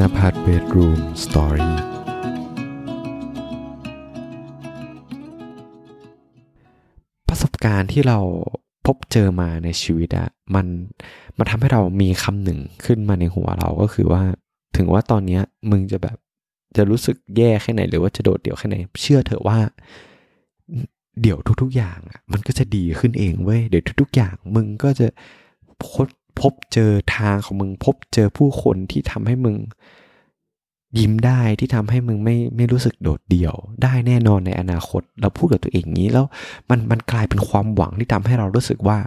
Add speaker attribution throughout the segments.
Speaker 1: นภัทรเบดรูมสตอรี่ประสบการณ์ที่เราพบเจอมาในชีวิตอะมันมันทำให้เรามีคำหนึ่งขึ้นมาในหัวเราก็คือว่า ถึงว่าตอนนี้มึงจะแบบจะรู้สึกแย่แค่ไหน หรือว่าจะโดดเดี่ยวแค่ไหน เชื่อเถอะว่า เดี๋ยวทุก ๆ อย่างอะมันก็จะดีขึ้นเองเว้ยเดี๋ยวทุก ๆ อย่าง มึงก็จะพบ พบเจอทางของมึง พบเจอผู้คนที่ทำให้มึง ยิ้มได้ที่ทำให้มึงไม่ไม่รู้สึกโดดเดี่ยว ได้แน่นอนในอนาคต เราพูดกับตัวเองอย่างนี้แล้วมันมันกลายเป็นความหวังที่ทำให้เรารู้สึกว่า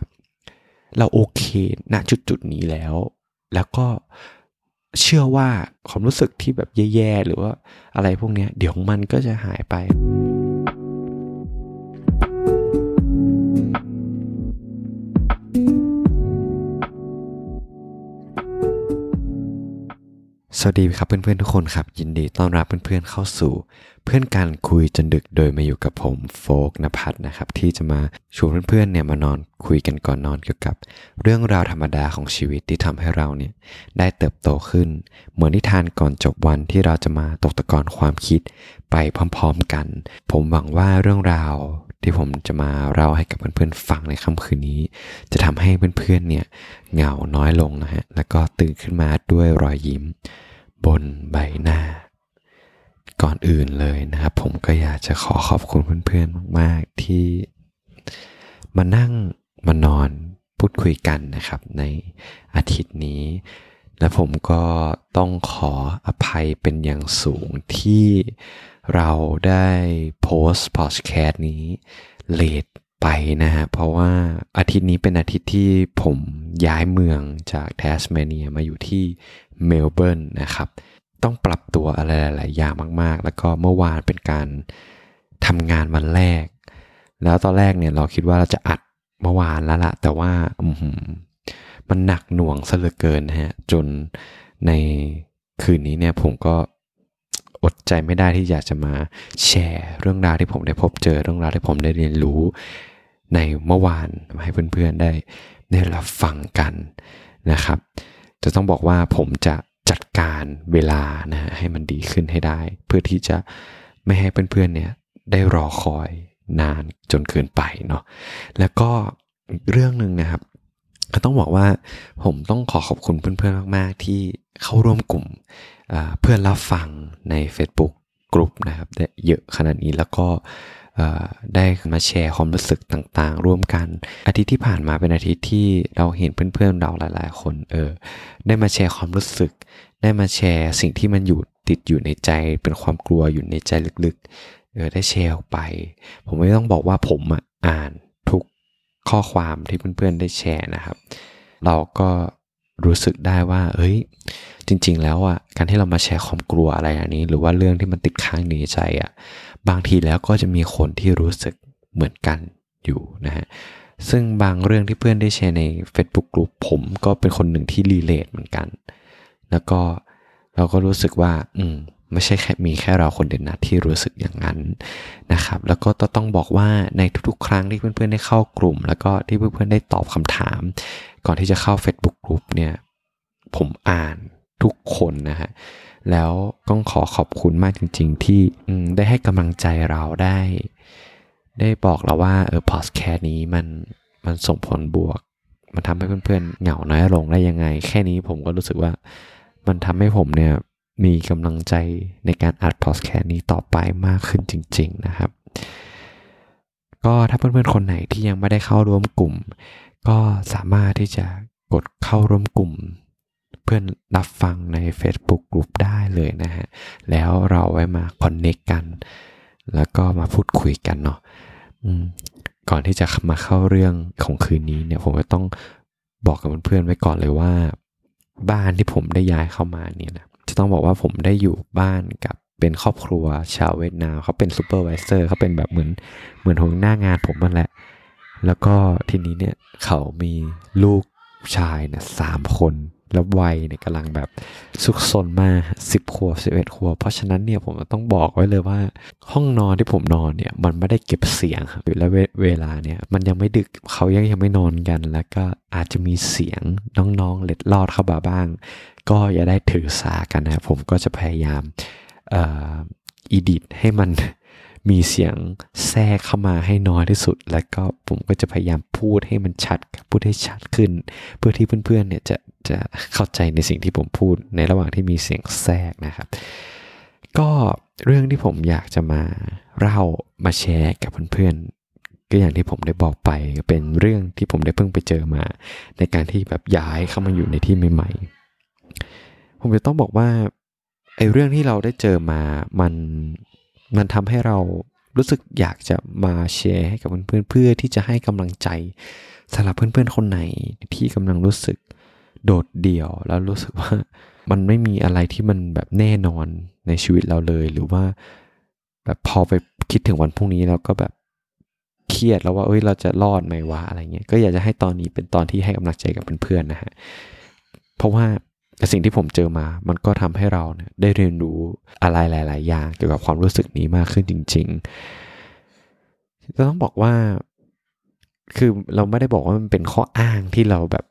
Speaker 1: เราโอเคณจุดจุดนี้แล้ว แล้วก็เชื่อว่าความรู้สึกที่แบบแย่ๆหรือว่าอะไรพวกนี้เดี๋ยวมันก็จะหายไป สวัสดีครับเพื่อนๆทุกคนครับ ยินดีต้อนรับเพื่อนๆเข้าสู่ เพื่อนการคุยจนดึกโดยมาอยู่กับผมโฟกนภัทรนะครับที่จะมาชวนเพื่อนๆเนี่ยมานอนคุยกันก่อนนอนเกี่ยวกับ เรื่องราวธรรมดาของชีวิตที่ทำให้เราเนี่ยได้เติบโตขึ้น เหมือนนิทานก่อนจบวันที่เราจะมาตกตะกอนความคิดไปพร้อมๆกัน ผมหวังว่าเรื่องราวที่ผมจะมาเล่าให้กับเพื่อนๆฟังในค่ำคืนนี้ จะทำให้เพื่อนๆเนี่ยเหงาน้อยลงนะฮะแล้วก็ตื่นขึ้นมาด้วยรอยยิ้ม บนใบหน้า ก่อนอื่นเลยนะครับ ผมก็อยากจะขอขอบคุณเพื่อนๆมาก ๆ ที่มานั่งมานอนพูดคุยกันนะครับ ในอาทิตย์นี้ และผมก็ต้องขออภัยเป็นอย่างสูงที่เราได้โพสต์พอดแคสต์นี้late ไปนะฮะ เพราะว่าอาทิตย์นี้เป็นอาทิตย์ที่ผมย้ายเมืองจากแทสเมเนียมาอยู่ที่เมลเบิร์นนะครับ ต้องปรับตัวอะไรหลายๆอย่างมาก ๆ แล้วก็เมื่อวานเป็นการทำงานวันแรก แล้วตอนแรกเนี่ยเราคิดว่าเราจะอัดเมื่อวานแล้วละแต่ว่าอืมันหนักหน่วงซะเหลือเกินฮะจนในคืนนี้เนี่ยผมก็อดใจไม่ได้ที่อยากจะมาแชร์เรื่องราวที่ผมได้พบเจอเรื่องราวที่ผมได้เรียนรู้ ในเมื่อวานให้เพื่อนๆได้ได้รับฟังกันนะครับ จะต้องบอกว่าผมจะจัดการเวลานะฮะให้มันดีขึ้นให้ได้ เพื่อที่จะไม่ให้เพื่อนๆเนี่ยได้รอคอยนานจนเกินไปเนาะแล้วก็เรื่องหนึ่งนะครับก็ต้องบอกว่าผมต้องขอขอบคุณเพื่อนๆมาก ๆ ที่เข้าร่วมกลุ่มเพื่อนรับฟังใน Facebook กลุ่มนะครับเยอะขนาดนี้แล้วก็ ได้มาแชร์ความรู้สึกต่างๆ ร่วมกัน อาทิตย์ที่ผ่านมาเป็นอาทิตย์ที่เราเห็นเพื่อนๆเราหลาย ๆ คนเออได้มาแชร์ความรู้สึก ได้มาแชร์สิ่งที่มันอยู่ติดอยู่ในใจ เป็นความกลัวอยู่ในใจลึกๆเออได้แชร์ออกไป ผมไม่ต้องบอกว่าผมอะอ่านทุกข้อความที่เพื่อนๆได้แชร์นะครับ เราก็รู้สึกได้ว่า เอ้ย จริง ๆ แล้วอะ การที่เรามาแชร์ความกลัวอะไรอันนี้ หรือว่าเรื่องที่มันติดค้างอยู่ในใจอะ บางทีแล้วก็จะมีคนที่รู้สึกเหมือนกันอยู่นะฮะซึ่งบางเรื่องที่เพื่อนได้แชร์ใน Facebook กลุ่มผมก็เป็นคนหนึ่งที่รีเลทเหมือนกัน แล้วก็เราก็รู้สึกว่า อืมไม่ใช่แค่มีแค่เราคนเดียวนะที่รู้สึกอย่างนั้นนะครับ แล้วก็ต้องบอกว่าในทุกๆ ครั้งที่เพื่อนๆได้เข้ากลุ่ม แล้วก็ที่เพื่อนๆได้ตอบคำถาม ก่อนที่จะเข้า Facebook กลุ่มเนี่ย ผมอ่านทุกคนนะฮะ แล้วต้องขอขอบคุณมากจริง ๆ ที่ได้ให้กำลังใจเราได้ ได้บอกเราว่าเออพอสแคร์นี้มันมันส่งผลบวก มันทำให้เพื่อนๆเหงาน้อยลงได้ยังไง แค่นี้ผมก็รู้สึกว่ามันทำให้ผมเนี่ยมีกำลังใจในการอัดพอดแคสต์นี้ต่อไปมากขึ้นจริง ๆ นะครับ ก็ถ้าเพื่อนๆคนไหนที่ยังไม่ได้เข้าร่วมกลุ่ม ก็สามารถที่จะกดเข้าร่วมกลุ่ม เพื่อนรับฟังใน Facebook กลุ่มได้เลยนะฮะ แล้วเราไว้มาคอนเน็กกัน แล้วก็มาพูดคุยกันเนาะก่อนที่จะมาเข้าเรื่องของคืนนี้เนี่ย ผมก็ต้องบอกกับเพื่อนๆไว้ก่อนเลยว่า บ้านที่ผมได้ย้ายเข้ามาเนี่ยนะจะต้องบอกว่าผมได้อยู่บ้านกับเป็นครอบครัวชาวเวียดนามเขาเป็น supervisor เขาเป็นแบบเหมือนเหมือนหัวหน้างานผมนั่นแหละ แล้วก็ทีนี้เนี่ยเขามีลูกชายเนี่ยสามคน แล้ววัยเนี่ยกำลังแบบสุกซนมาสิบขวบสิบเอ็ดขวบเพราะฉะนั้นเนี่ยผมต้องบอกไว้เลยว่า ห้องนอนที่ผมนอนเนี่ย มันไม่ได้เก็บเสียงครับและเวเวลาเนี่ย มันยังไม่ดึกเขายังยังไม่นอนกัน แล้วก็อาจจะมีเสียงน้องๆเล็ดลอดเข้ามาบ้าง ก็อย่าได้ถือสากันนะผมก็จะพยายามอ่อีดิทให้มัน มีเสียงแทรกเข้ามาให้น้อยที่สุด แล้วก็ผมก็จะพยายามพูดให้มันชัดพูดให้ชัดขึ้น เพื่อที่เพื่อนๆเนี่ยจะจะเข้าใจในสิ่งที่ผมพูดในระหว่างที่มีเสียงแทรกนะครับ ก็เรื่องที่ผมอยากจะมาเล่ามาแชร์กับเพื่อนๆก็อย่างที่ผมได้บอกไปเป็นเรื่องที่ผมได้เพิ่งไปเจอมา ในการที่แบบย้ายเข้ามาอยู่ในที่ใหม่ๆผมจะต้องบอกว่าไอ้เรื่องที่เราได้เจอมามัน มันทำให้เรารู้สึกอยากจะมาแชร์ให้กับเพื่อนๆเพื่อที่จะให้กำลังใจสำหรับเพื่อนๆคนไหนที่กำลังรู้สึกโดดเดี่ยว แล้วรู้สึกว่ามันไม่มีอะไรที่มันแบบแน่นอนในชีวิตเราเลย หรือว่าแบบพอไปคิดถึงวันพรุ่งนี้เราก็แบบเครียดแล้วว่าเอ้ยเราจะรอดไหมวะอะไรเงี้ยก็อยากจะให้ตอนนี้เป็นตอนที่ให้กำลังใจกับเพื่อนๆนะฮะเพราะว่า สิ่งที่ผมเจอมา มันก็ทำให้เราเนี่ยได้เรียนรู้อะไรหลาย ๆ อย่างเกี่ยวกับความรู้สึกนี้มากขึ้นจริงๆจะต้องบอกว่า คือเราไม่ได้บอกว่ามันเป็นข้ออ้างที่เราแบบ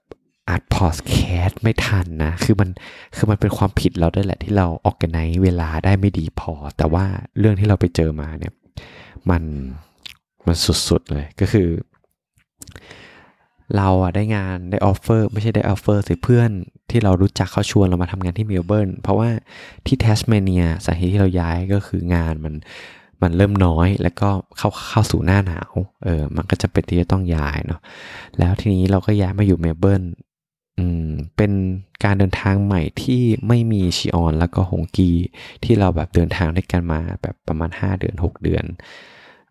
Speaker 1: อัดพอดแคสไม่ทันนะ คือมัน คือมันเป็นความผิดเราได้แหละที่เราออกันในเวลาได้ไม่ดีพอ แต่ว่าเรื่องที่เราไปเจอมาเนี่ย มัน มันสุดๆเลย ก็คือ เราอะได้งานได้ offer ไม่ใช่ได้ offer สิเพื่อนที่เรารู้จักเขาชวนเรามาทำงานที่เมลเบิร์นเพราะว่าที่แทสเมเนียสาเหตุที่เราย้ายก็คืองานมันมันเริ่มน้อยแล้วก็เข้าเข้าสู่หน้าหนาวเออมันก็จะเป็นที่จะต้องย้ายเนาะแล้วทีนี้เราก็ย้ายมาอยู่เมลเบิร์นอืมเป็นการเดินทางใหม่ที่ไม่มีชิออนแล้วก็ฮงกีที่เราแบบเดินทางด้วยกันมาแบบประมาณ 5 เดือน 6 เดือน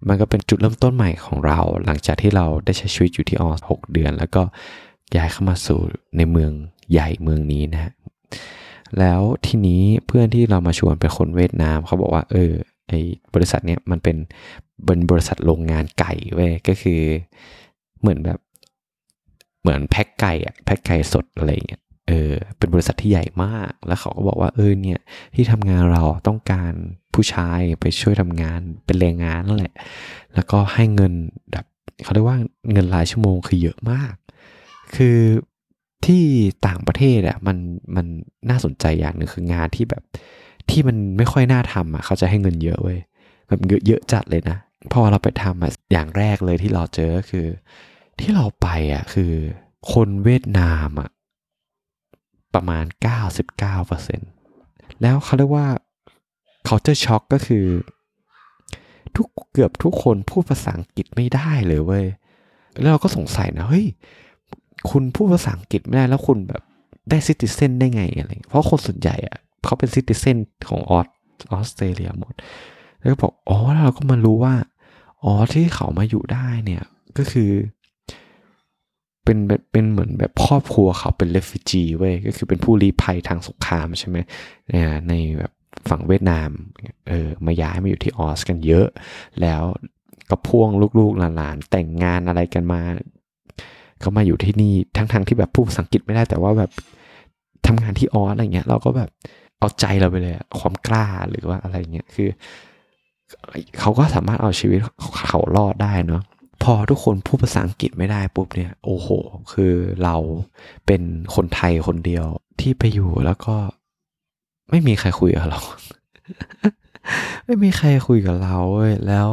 Speaker 1: มันก็เป็นจุดเริ่มต้นใหม่ของเรา หลังจากที่เราได้ใช้ชีวิตอยู่ที่ออส6เดือน แล้วก็ย้ายเข้ามาสู่ในเมืองใหญ่เมืองนี้นะฮะแล้วทีนี้เพื่อนที่เรามาชวนเป็นคนเวียดนามเขาบอกว่า เออไอบริษัทเนี้ยมันเป็นเป็นบริษัทโรงงานไก่เว้ยก็คือเหมือนแบบ เหมือนแพ็คไก่อะแพ็คไก่สดอะไรเงี้ยเออเป็นบริษัทที่ใหญ่มาก แล้วเขาก็บอกว่าเออเนี่ยที่ทำงานเราต้องการ ผู้ชายไปช่วยทำงานเป็นแรงงานนั่นแหละ แล้วก็ให้เงินแบบเขาเรียกว่าเงินรายชั่วโมงคือเยอะมาก คือที่ต่างประเทศอะมันมันน่าสนใจอย่างหนึ่งคืองานที่แบบที่มันไม่ค่อยน่าทำอะเขาจะให้เงินเยอะเว้ยแบบเยอะเยอะจัดเลยนะพอเราไปทำอะอย่างแรกเลยที่เราเจอคือ ที่เราไปอะคือ คนเวียดนามอะประมาณ 99%แล้วเขาเรียกว่า culture shock ก็คือ ทุกเกือบทุกคนพูดภาษาอังกฤษไม่ได้เลยเว้ยแล้วเราก็สงสัยนะเฮ้ยคุณพูดภาษาอังกฤษไม่ได้แล้วคุณแบบได้ซิติเซนได้ไงอะไรเพราะคนส่วนใหญ่อะเขาเป็นซิติเซนของออสออสเตรเลียหมด แล้วก็บอกอ๋อแล้วเราก็มารู้ว่าอ๋อที่เขามาอยู่ได้เนี่ยก็คือ เป็นเป็นเหมือนแบบครอบครัวเขาเป็นเลฟิจีเว้ยก็คือเป็นผู้ลี้ภัยทางสงครามใช่ไหมในแบบ ฝั่งเวียดนามเออมาย้ายมาอยู่ที่ออสกันเยอะ แล้วก็พ่วงลูกๆหลานๆแต่งงานอะไรกันมาเขามาอยู่ที่นี่ทั้งๆทที่แบบพูดสังกฤษไม่ได้แต่ว่าแบบทำงานที่ออสอะไรเงี้ย เราก็แบบเอาใจเราไปเลยความกล้าหรือว่าอะไรเงี้ยคือเขาก็สามารถเอาชีวิตเขารอดได้เนาะพอทุกคนพูดภาษาอังกฤษไม่ได้ปุ๊บเนี่ยโอ้โห คือเราเป็นคนไทยคนเดียวที่ไปอยู่แล้วก็ ไม่มีใครคุยกับเรา ไม่มีใครคุยกับเราเว้ยแล้ว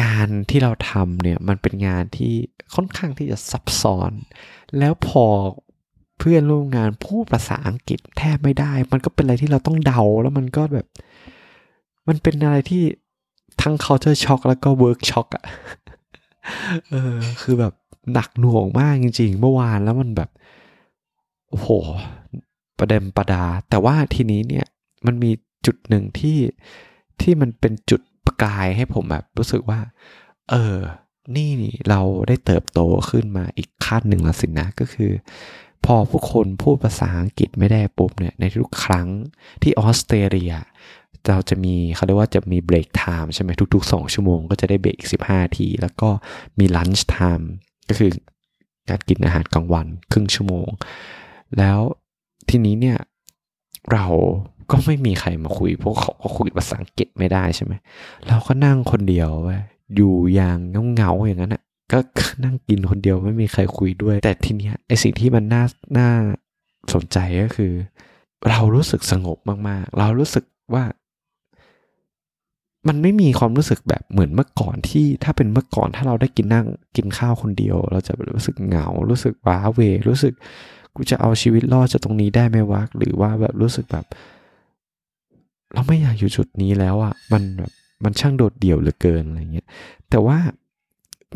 Speaker 1: งานที่เราทำเนี่ยมันเป็นงานที่ค่อนข้างที่จะซับซ้อน แล้วพอเพื่อนร่วมงานพูดภาษาอังกฤษแทบไม่ได้ มันก็เป็นอะไรที่เราต้องเดาแล้วมันก็แบบ มันเป็นอะไรที่ทั้ง culture shock แล้วก็ work shock อะเออคือแบบหนักหน่วงมากจริง ๆ เมื่อวานแล้วมันแบบโอ้โห ประเด็นประดา แต่ว่าทีนี้เนี่ยมันมีจุดหนึ่งที่ที่มันเป็นจุดประกายให้ผมแบบรู้สึกว่า เออนี่นี่เราได้เติบโตขึ้นมาอีกขั้นหนึ่งแล้วสินะก็คือ พอผู้คนพูดภาษาอังกฤษไม่ได้ปุ๊บเนี่ยในทุกครั้งที่ออสเตรเลียเราจะมีเขาเรียกว่าจะมีเบรกไทม์ใช่ไหมทุก ๆ 2 ชั่วโมงก็จะได้เบรกอีก 15 ที แล้วก็มีลันช์ไทม์ก็คือการกินอาหารกลางวันครึ่งชั่วโมง แล้ว ทีนี้เนี่ยเราก็ไม่มีใครมาคุยเพราะเขาก็คุยภาษาอังกฤษไม่ได้ใช่ไหมเราก็นั่งคนเดียวไว้อยู่อย่างเงาๆอย่างนั้นอะก็นั่งกินคนเดียวไม่มีใครคุยด้วย แต่ทีเนี้ยไอสิ่งที่มันน่าน่าสนใจก็คือ เรารู้สึกสงบมากๆ เรารู้สึกว่า มันไม่มีความรู้สึกแบบเหมือนเมื่อก่อนที่ถ้าเป็นเมื่อก่อนถ้าเราได้กินนั่งกินข้าวคนเดียว เราจะรู้สึกเหงารู้สึกว้าเวรู้สึก กูจะเอาชีวิตรอดจากตรงนี้ได้ไหมวะหรือว่าแบบรู้สึกแบบ เราไม่อยากอยู่จุดนี้แล้วอะ่ะมันแบบมันช่างโดดเดี่ยวเหลือเกินอะไรเงี้ยแต่ว่า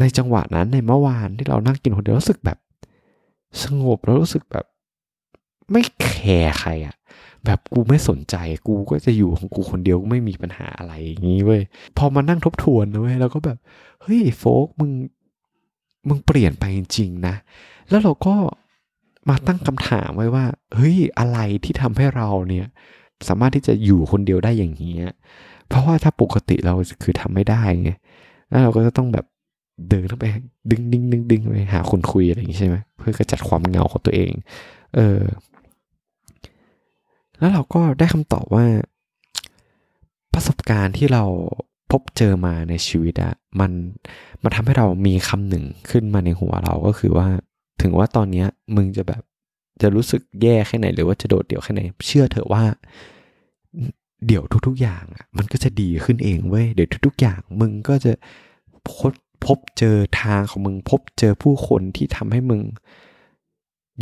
Speaker 1: ในจังหวะนั้นในเมื่อวานที่เรานั่งกินคนเดียวรู้สึกแบบ สงบแล้วรู้สึกแบบ ไม่แคร์ใครอะแบบกูไม่สนใจกูก็จะอยู่ของกูคนเดียวไม่มีปัญหาอะไรอย่างนี้เว้ยพอมานั่งทบทวนนะเว้ยเราก็แบบเฮ้ยโฟกมึงมึงเปลี่ยนไปจริงๆนะ แล้วเราก็ มาตั้งคำถามไว้ว่า เฮ้ยอะไรที่ทำให้เราเนี่ย สามารถที่จะอยู่คนเดียวได้อย่างนี้เพราะว่าถ้าปกติเราคือทำไม่ได้ไงแล้วเราก็จะต้องแบบเดินเข้าไป ดึงดึงดึงดึงไปหาคนคุยอะไรอย่างนี้ใช่ไหมเพื่อกระจัดความเงาของตัวเอง เออ แล้วเราก็ได้คำตอบว่า ประสบการณ์ที่เราพบเจอมาในชีวิตอะมันมันทำให้เรามีคำหนึ่งขึ้นมาในหัวเราก็คือว่า ถึงว่าตอนเนี้ยมึงจะแบบจะรู้สึกแย่แค่ไหนหรือว่าจะโดดเดี่ยวแค่ไหน เชื่อเถอะว่า เดี๋ยวทุก ๆ อย่างอะมันก็จะดีขึ้นเองเว้ยเดี๋ยวทุก ๆ อย่าง มึงก็จะพบพบเจอทางของมึง พบเจอผู้คนที่ทำให้มึง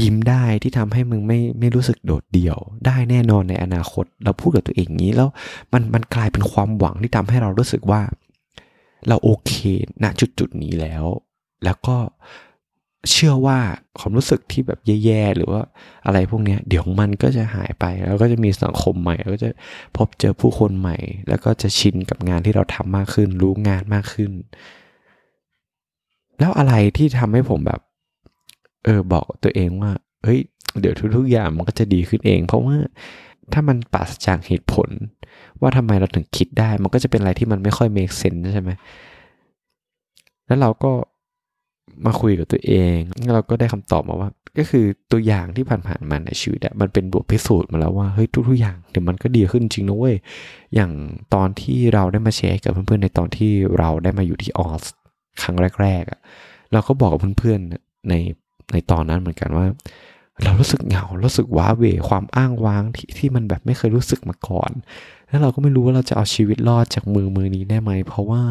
Speaker 1: ยิ้มได้ที่ทำให้มึงไม่ไม่รู้สึกโดดเดี่ยว ได้แน่นอนในอนาคต เราพูดกับตัวเองงี้แล้วมันมันกลายเป็นความหวังที่ทำให้เรารู้สึกว่า เราโอเคณจุดจุดนี้แล้ว แล้วก็ เชื่อว่าความรู้สึกที่แบบแย่ๆหรือว่าอะไรพวกนี้เดี๋ยวมันก็จะหายไป แล้วก็จะมีสังคมใหม่ แล้วก็จะพบเจอผู้คนใหม่ แล้วก็จะชินกับงานที่เราทำมากขึ้น รู้งานมากขึ้น แล้วอะไรที่ทำให้ผมแบบ เออบอกตัวเองว่า เฮ้ย เดี๋ยวทุกๆอย่างมันก็จะดีขึ้นเอง เพราะว่าถ้ามันปราศจากเหตุผล ว่าทำไมเราถึงคิดได้ มันก็จะเป็นอะไรที่มันไม่ค่อย make sense ใช่ไหมแล้วเราก็ มาคุยกับตัวเองเราก็ได้คำตอบมาว่า ก็คือตัวอย่างที่ผ่านๆมาในชีวิตมันเป็นบทพิสูจน์มาแล้วว่าเฮ้ยทุกๆอย่างเดี๋ยวมันก็ดีขึ้นจริงนะเว้ยอย่างตอนที่เราได้มาแชร์กับเพื่อนๆในตอนที่เราได้มาอยู่ที่ออสครั้งแรกๆอะเราก็บอกกับเพื่อนๆในในตอนนั้นเหมือนกันว่า เรารู้สึกเหงารู้สึกว้าเวความอ้างว้างที่ที่มันแบบไม่เคยรู้สึกมาก่อน แล้วเราก็ไม่รู้ว่าเราจะเอาชีวิตรอดจากมือมือนี้ได้ไหมเพราะว่า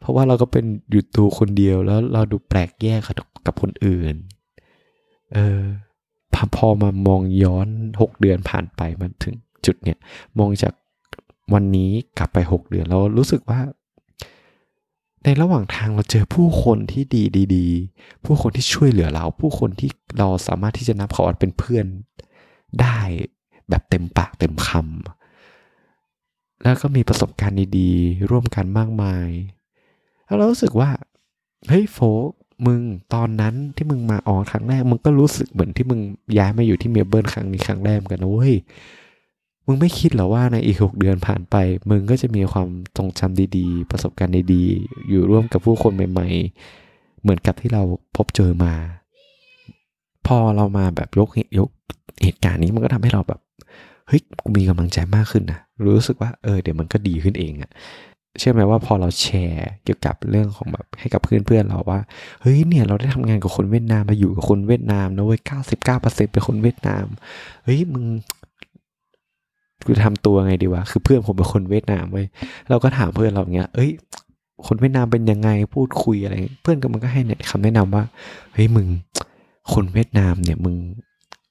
Speaker 1: เพราะว่าเราก็เป็นอยู่ตัวคนเดียวแล้วเราดูแปลกแยกกับคนอื่น เออพอพอมามองย้อนหกเดือนผ่านไปมันถึงจุดเนี้ยมองจากวันนี้กลับไปหกเดือนเรารู้สึกว่า ในระหว่างทางเราเจอผู้คนที่ดีดีๆผู้คนที่ช่วยเหลือเรา ผู้คนที่เราสามารถที่จะนับเขาเป็นเพื่อนได้แบบเต็มปากเต็มคำแล้วก็มีประสบการณ์ดีๆ ร่วมกันมากมาย แล้วเรารู้สึกว่าเฮ้ยโฟกมึงตอนนั้นที่มึงมาออกครั้งแรก มึงก็รู้สึกเหมือนที่มึงย้ายมาอยู่ที่เมลเบิร์นครั้งนี้ครั้งแรกกันนะเว้ยมึงไม่คิดหรอว่าในอีกหกเดือนผ่านไป มึงก็จะมีความทรงจำดีๆ ประสบการณ์ดีๆ อยู่ร่วมกับผู้คนใหม่ ๆ เหมือนกับที่เราพบเจอมา พอเรามาแบบยกยกเหตุการณ์นี้มันก็ทำให้เราแบบเฮ้ยกูมีกำลังใจมากขึ้นนะรู้สึกว่าเออเดี๋ยวมันก็ดีขึ้นเองอะ เชื่อไหมว่าพอเราแชร์เกี่ยวกับเรื่องของแบบให้กับเพื่อนเพื่อนเราว่าเฮ้ยเนี่ยเราได้ทำงานกับคนเวียดนามมาอยู่กับคนเวียดนามนะเว้ยเก้าสิบเก้าเปอร์เซ็นเป็นคนเวียดนามเฮ้ยมึงกูทำตัวไงดีวะคือเพื่อนผมเป็นคนเวียดนามเว้ยเราก็ถามเพื่อนเราเงี้ยเอ้ย คนเวียดนามเป็นยังไงพูดคุยอะไร เพื่อนก็มันก็ให้เนี่ยคำแนะนำว่าเฮ้ยมึง คนเวียดนามเนี่ยมึง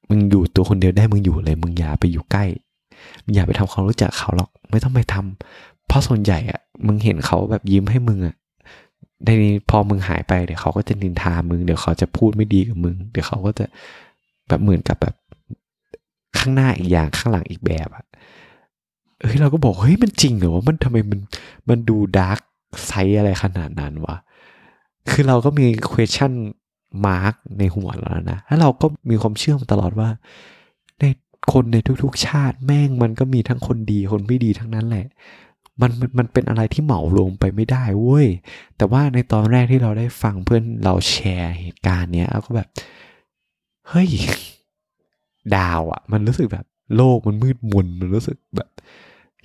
Speaker 1: มึงอยู่ตัวคนเดียวได้มึงอยู่เลย มึงอย่าไปอยู่ใกล้มึงอย่าไปทำความรู้จักเขาหรอก ไม่ต้องไปทำ เพราะส่วนใหญ่อะมึงเห็นเขาแบบยิ้มให้มึงอะในนี้พอมึงหายไปเดี๋ยวเขาก็จะนินทามึงเดี๋ยวเขาจะพูดไม่ดีกับมึง เดี๋ยวเขาก็จะแบบเหมือนกับแบบข้างหน้าอีกอย่างข้างหลังอีกแบบอะเฮ้ยเราก็บอกเฮ้ยมันจริงเหรอว่ามันทำไมมันมันดูดาร์กไซอะไรขนาดนั้นวะคือเราก็มี question mark ในหัวแล้วนะแล้วเราก็มีความเชื่อมาตลอดว่า ในคนในทุกๆชาติแม่งมันก็มีทั้งคนดีคนไม่ดีทั้งนั้นแหละ มันมันเป็นอะไรที่เหมาลงไปไม่ได้เว้ย แต่ว่าในตอนแรกที่เราได้ฟังเพื่อนเราแชร์เหตุการณ์เนี้ยเราก็แบบ เฮ้ย ดาวอะ่ะ มันรู้สึกแบบโลกมันมืดมนมันรู้สึกแบบ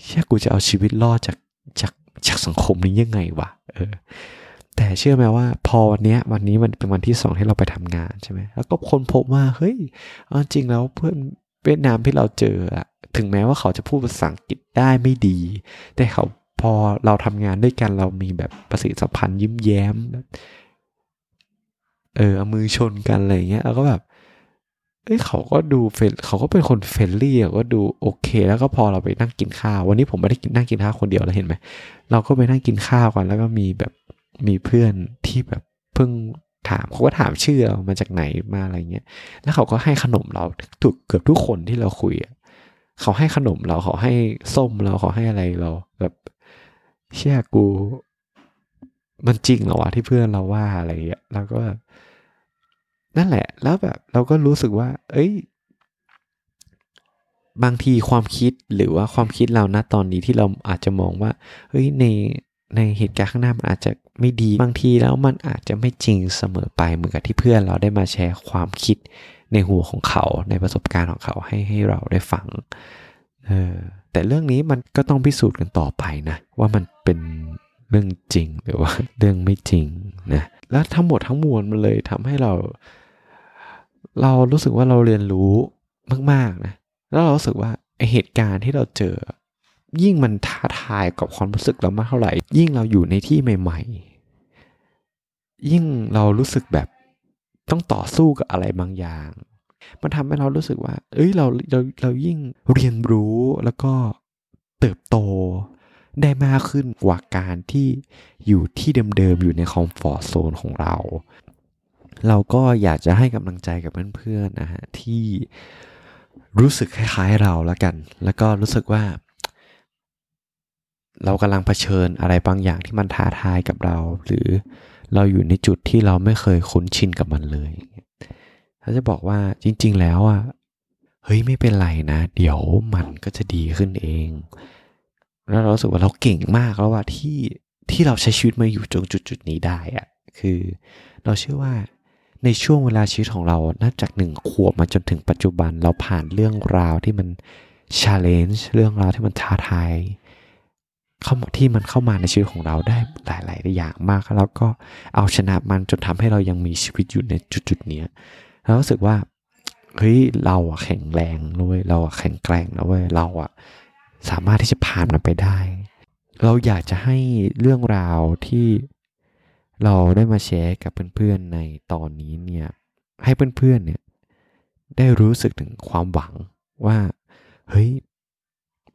Speaker 1: เชื่อกูจะเอาชีวิตรอดจากจากจากสังคมนี้ยังไงวะเออ แต่เชื่อไหมว่า พอวันนี้วันนี้มันเป็นวันที่สองที่เราไปทำงานใช่ไหมแล้วก็คนพบว่าเฮ้ยจริงแล้วเพื่อน เวียดนามที่เราเจออะถึงแม้ว่าเขาจะพูดภาษาอังกฤษได้ไม่ดี แต่เขาพอเราทำงานด้วยกันเรามีแบบประสิทธิสัมพันธ์ยิ้มแย้มเออเอามือชนกันอะไรเงี้ยแล้วก็แบบเอ้ยเขาก็ดู friend เขาก็เป็นคน friendly ก็ดูโอเค แล้วก็พอเราไปนั่งกินข้าว วันนี้ผมไม่ได้กินนั่งกินข้าวคนเดียวแล้วเห็นไหมเราก็ไปนั่งกินข้าวกันแล้วก็มีแบบมีเพื่อนที่แบบเพิ่ง ถามเขาก็ถามชื่อเรามาจากไหนมาอะไรเงี้ย แล้วเขาก็ให้ขนมเราทุกเกือบทุกคนที่เราคุยเขาให้ขนมเราเขาให้ส้มเราเขาให้อะไรเราแบบเชื่อกู มันจริงเหรอวะที่เพื่อนเราว่าอะไรเงี้ยแล้วก็แบบนั่นแหละ แล้วแบบเราก็รู้สึกว่า เอ้ย บางทีความคิดหรือว่าความคิดเราณตอนนี้ที่เราอาจจะมองว่า เฮ้ยใน ในเหตุการณ์ข้างหน้ามันอาจจะไม่ดีบางทีแล้วมันอาจจะไม่จริงเสมอไปเหมือนกับที่เพื่อนเราได้มาแชร์ความคิดในหัวของเขาในประสบการณ์ของเขาให้ให้เราได้ฟังเออแต่เรื่องนี้มันก็ต้องพิสูจน์กันต่อไปนะ ว่ามันเป็นเรื่องจริงหรือว่าเรื่องไม่จริงนะแล้วทั้งหมดทั้งมวลมันเลยทำให้เรา เรารู้สึกว่าเราเรียนรู้มากๆนะแล้วเรารู้สึกว่าเหตุการณ์ที่เราเจอ ยิ่งมันท้าทายกับความรู้สึกเรามากเท่าไหร่ ยิ่งเราอยู่ในที่ใหม่ ๆ ยิ่งเรารู้สึกแบบต้องต่อสู้กับอะไรบางอย่าง มันทำให้เรารู้สึกว่า เอ้ยเราเราเรายิ่งเรียนรู้แล้วก็เติบโตได้มากขึ้นกว่าการที่อยู่ที่เดิมๆอยู่ในคอมฟอร์ทโซนของเรา เราก็อยากจะให้กำลังใจกับเพื่อนๆนะฮะที่รู้สึกคล้ายๆเราแล้วกัน แล้วก็รู้สึกว่า เรากำลังเผชิญอะไรบางอย่างที่มันท้าทายกับเรา หรือเราอยู่ในจุดที่เราไม่เคยคุ้นชินกับมันเลยเขาจะบอกว่าจริง ๆ แล้วอะเฮ้ยไม่เป็นไรนะ เดี๋ยวมันก็จะดีขึ้นเอง แล้วเราสึกว่าเราเก่งมากแล้วว่าที่ที่เราใช้ชีวิตมาอยู่จนจุดจุดนี้ได้อะคือเราเชื่อว่าในช่วงเวลาชีวิตของเรานับจากหนึ่งขวบมาจนถึงปัจจุบันเราผ่านเรื่องราวที่มันชาเลนจ์เรื่องราวที่มันท้าทาย เข้าที่มันเข้ามาในชีวิตของเราได้หลาย ๆ อย่างมาก แล้วก็เอาชนะมันจนทำให้เรายังมีชีวิตอยู่ในจุดๆนี้เรารู้สึกว่าเฮ้ยเราอะแข็งแรงนะเว้ยเราอะแข็งแกร่งนะเว้ยเราอะสามารถที่จะผ่านมันไปได้ เราอยากจะให้เรื่องราวที่เราได้มาแชร์กับเพื่อนๆในตอนนี้เนี่ยให้เพื่อนๆเนี่ยได้รู้สึกถึงความหวังว่าเฮ้ย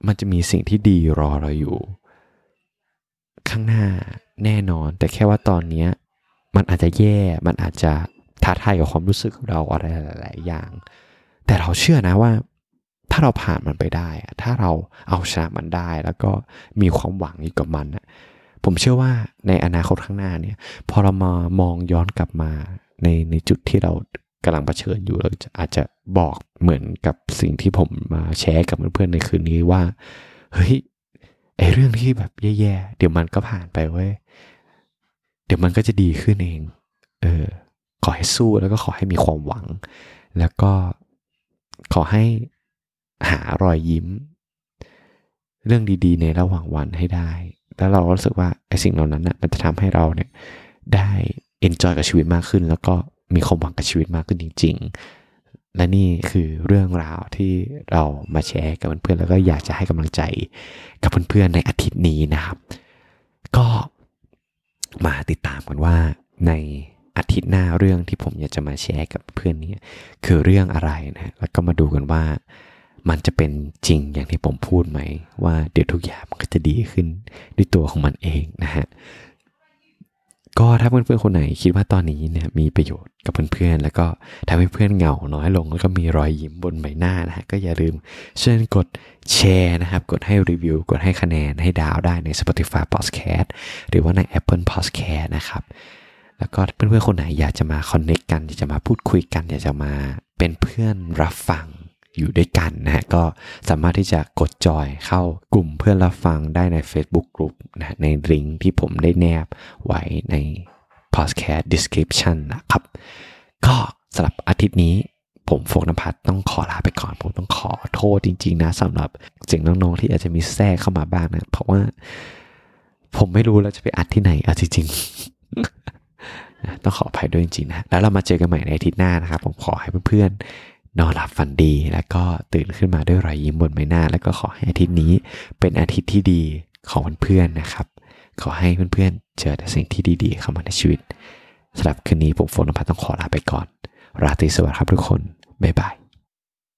Speaker 1: มันจะมีสิ่งที่ดีรอเราอยู่ ข้างหน้าแน่นอน แต่แค่ว่าตอนนี้มันอาจจะแย่มันอาจจะท้าทายกับความรู้สึกเราอะไรหลาย ๆ อย่าง แต่เราเชื่อนะว่า ถ้าเราผ่านมันไปได้ ถ้าเราเอาชนะมันได้ แล้วก็มีความหวังอยู่กับมันผมเชื่อว่าในอนาคตข้างหน้าเนี่ย พอเรามามองย้อนกลับมาในในจุดที่เรากำลังเผชิญอยู่เราอาจจะบอกเหมือนกับสิ่งที่ผมมาแชร์กับเพื่อนๆในคืนนี้ว่า เฮ้ย ไอเรื่องที่แบบแย่ๆ เดี๋ยวมันก็ผ่านไปเว้ย เดี๋ยวมันก็จะดีขึ้นเอง เออ ขอให้สู้แล้วก็ขอให้มีความหวัง แล้วก็ขอให้หารอยยิ้ม เรื่องดีๆ ในระหว่างวันให้ได้ แล้วเรารู้สึกว่าไอ้สิ่งเหล่านั้นนะมันจะทำให้เราเนี่ยได้เอนจอยกับชีวิตมากขึ้น แล้วก็มีความหวังกับชีวิตมากขึ้นจริง ๆ และนี่คือเรื่องราวที่เรามาแชร์กับเพื่อนๆแล้วก็อยากจะให้กำลังใจกับเพื่อนๆในอาทิตย์นี้นะครับ ก็มาติดตามกันว่าในอาทิตย์หน้าเรื่องที่ผมอยากจะมาแชร์กับเพื่อนนี้คือเรื่องอะไรนะแล้วก็มาดูกันว่ามันจะเป็นจริงอย่างที่ผมพูดไหม ว่าเดี๋ยวทุกอย่างมันก็จะดีขึ้นด้วยตัวของมันเองนะฮะ ก็ถ้าเพื่อนๆคนไหนคิดว่าตอนนี้เนี่ยมีประโยชน์กับเพื่อนๆแล้วก็ทำให้เพื่อนเหงาน้อยลงแล้วก็มีรอยยิ้มบนใบหน้านะฮะก็อย่าลืมเชิญกดแชร์นะครับ กดให้รีวิว กดให้คะแนนให้ดาวได้ใน Spotify Podcast หรือว่าใน Apple Podcast นะครับ แล้วก็เพื่อนๆคนไหนอยากจะมาคอนเนคกันอยากจะมาพูดคุยกันอยากจะมาเป็นเพื่อนรับฟัง อยู่ด้วยกันนะฮะก็สามารถที่จะกดจอยเข้ากลุ่มเพื่อนรับฟังได้ใน Facebook Group นะในลิงก์ที่ผมได้แนบไว้ใน podcast description นะครับ ก็สำหรับอาทิตย์นี้ผมโฟกนภัทรต้องขอลาไปก่อน ผมต้องขอโทษจริง ๆ นะสำหรับเสียงน้องๆที่อาจจะมีแทรกเข้ามาบ้างนะ เพราะว่าผมไม่รู้แล้วจะไปอัดที่ไหนเอาจริงๆต้องขออภัยด้วยจริงๆนะ แล้วเรามาเจอกันใหม่ในอาทิตย์หน้านะครับ ผมขอให้เพื่อนๆ นอนหลับฝันดี แล้วก็ตื่นขึ้นมาด้วยรอยยิ้มบนใบหน้า แล้วก็ขอให้อาทิตย์นี้เป็นอาทิตย์ที่ดีของเพื่อนๆนะครับ ขอให้เพื่อนๆเจอแต่สิ่งที่ดีๆเข้ามาในชีวิตสำหรับคืนนี้ผมโฟนพัฒต้องขอลาไปก่อน ราตรีสวัสดิ์ครับทุกคน บ๊ายบาย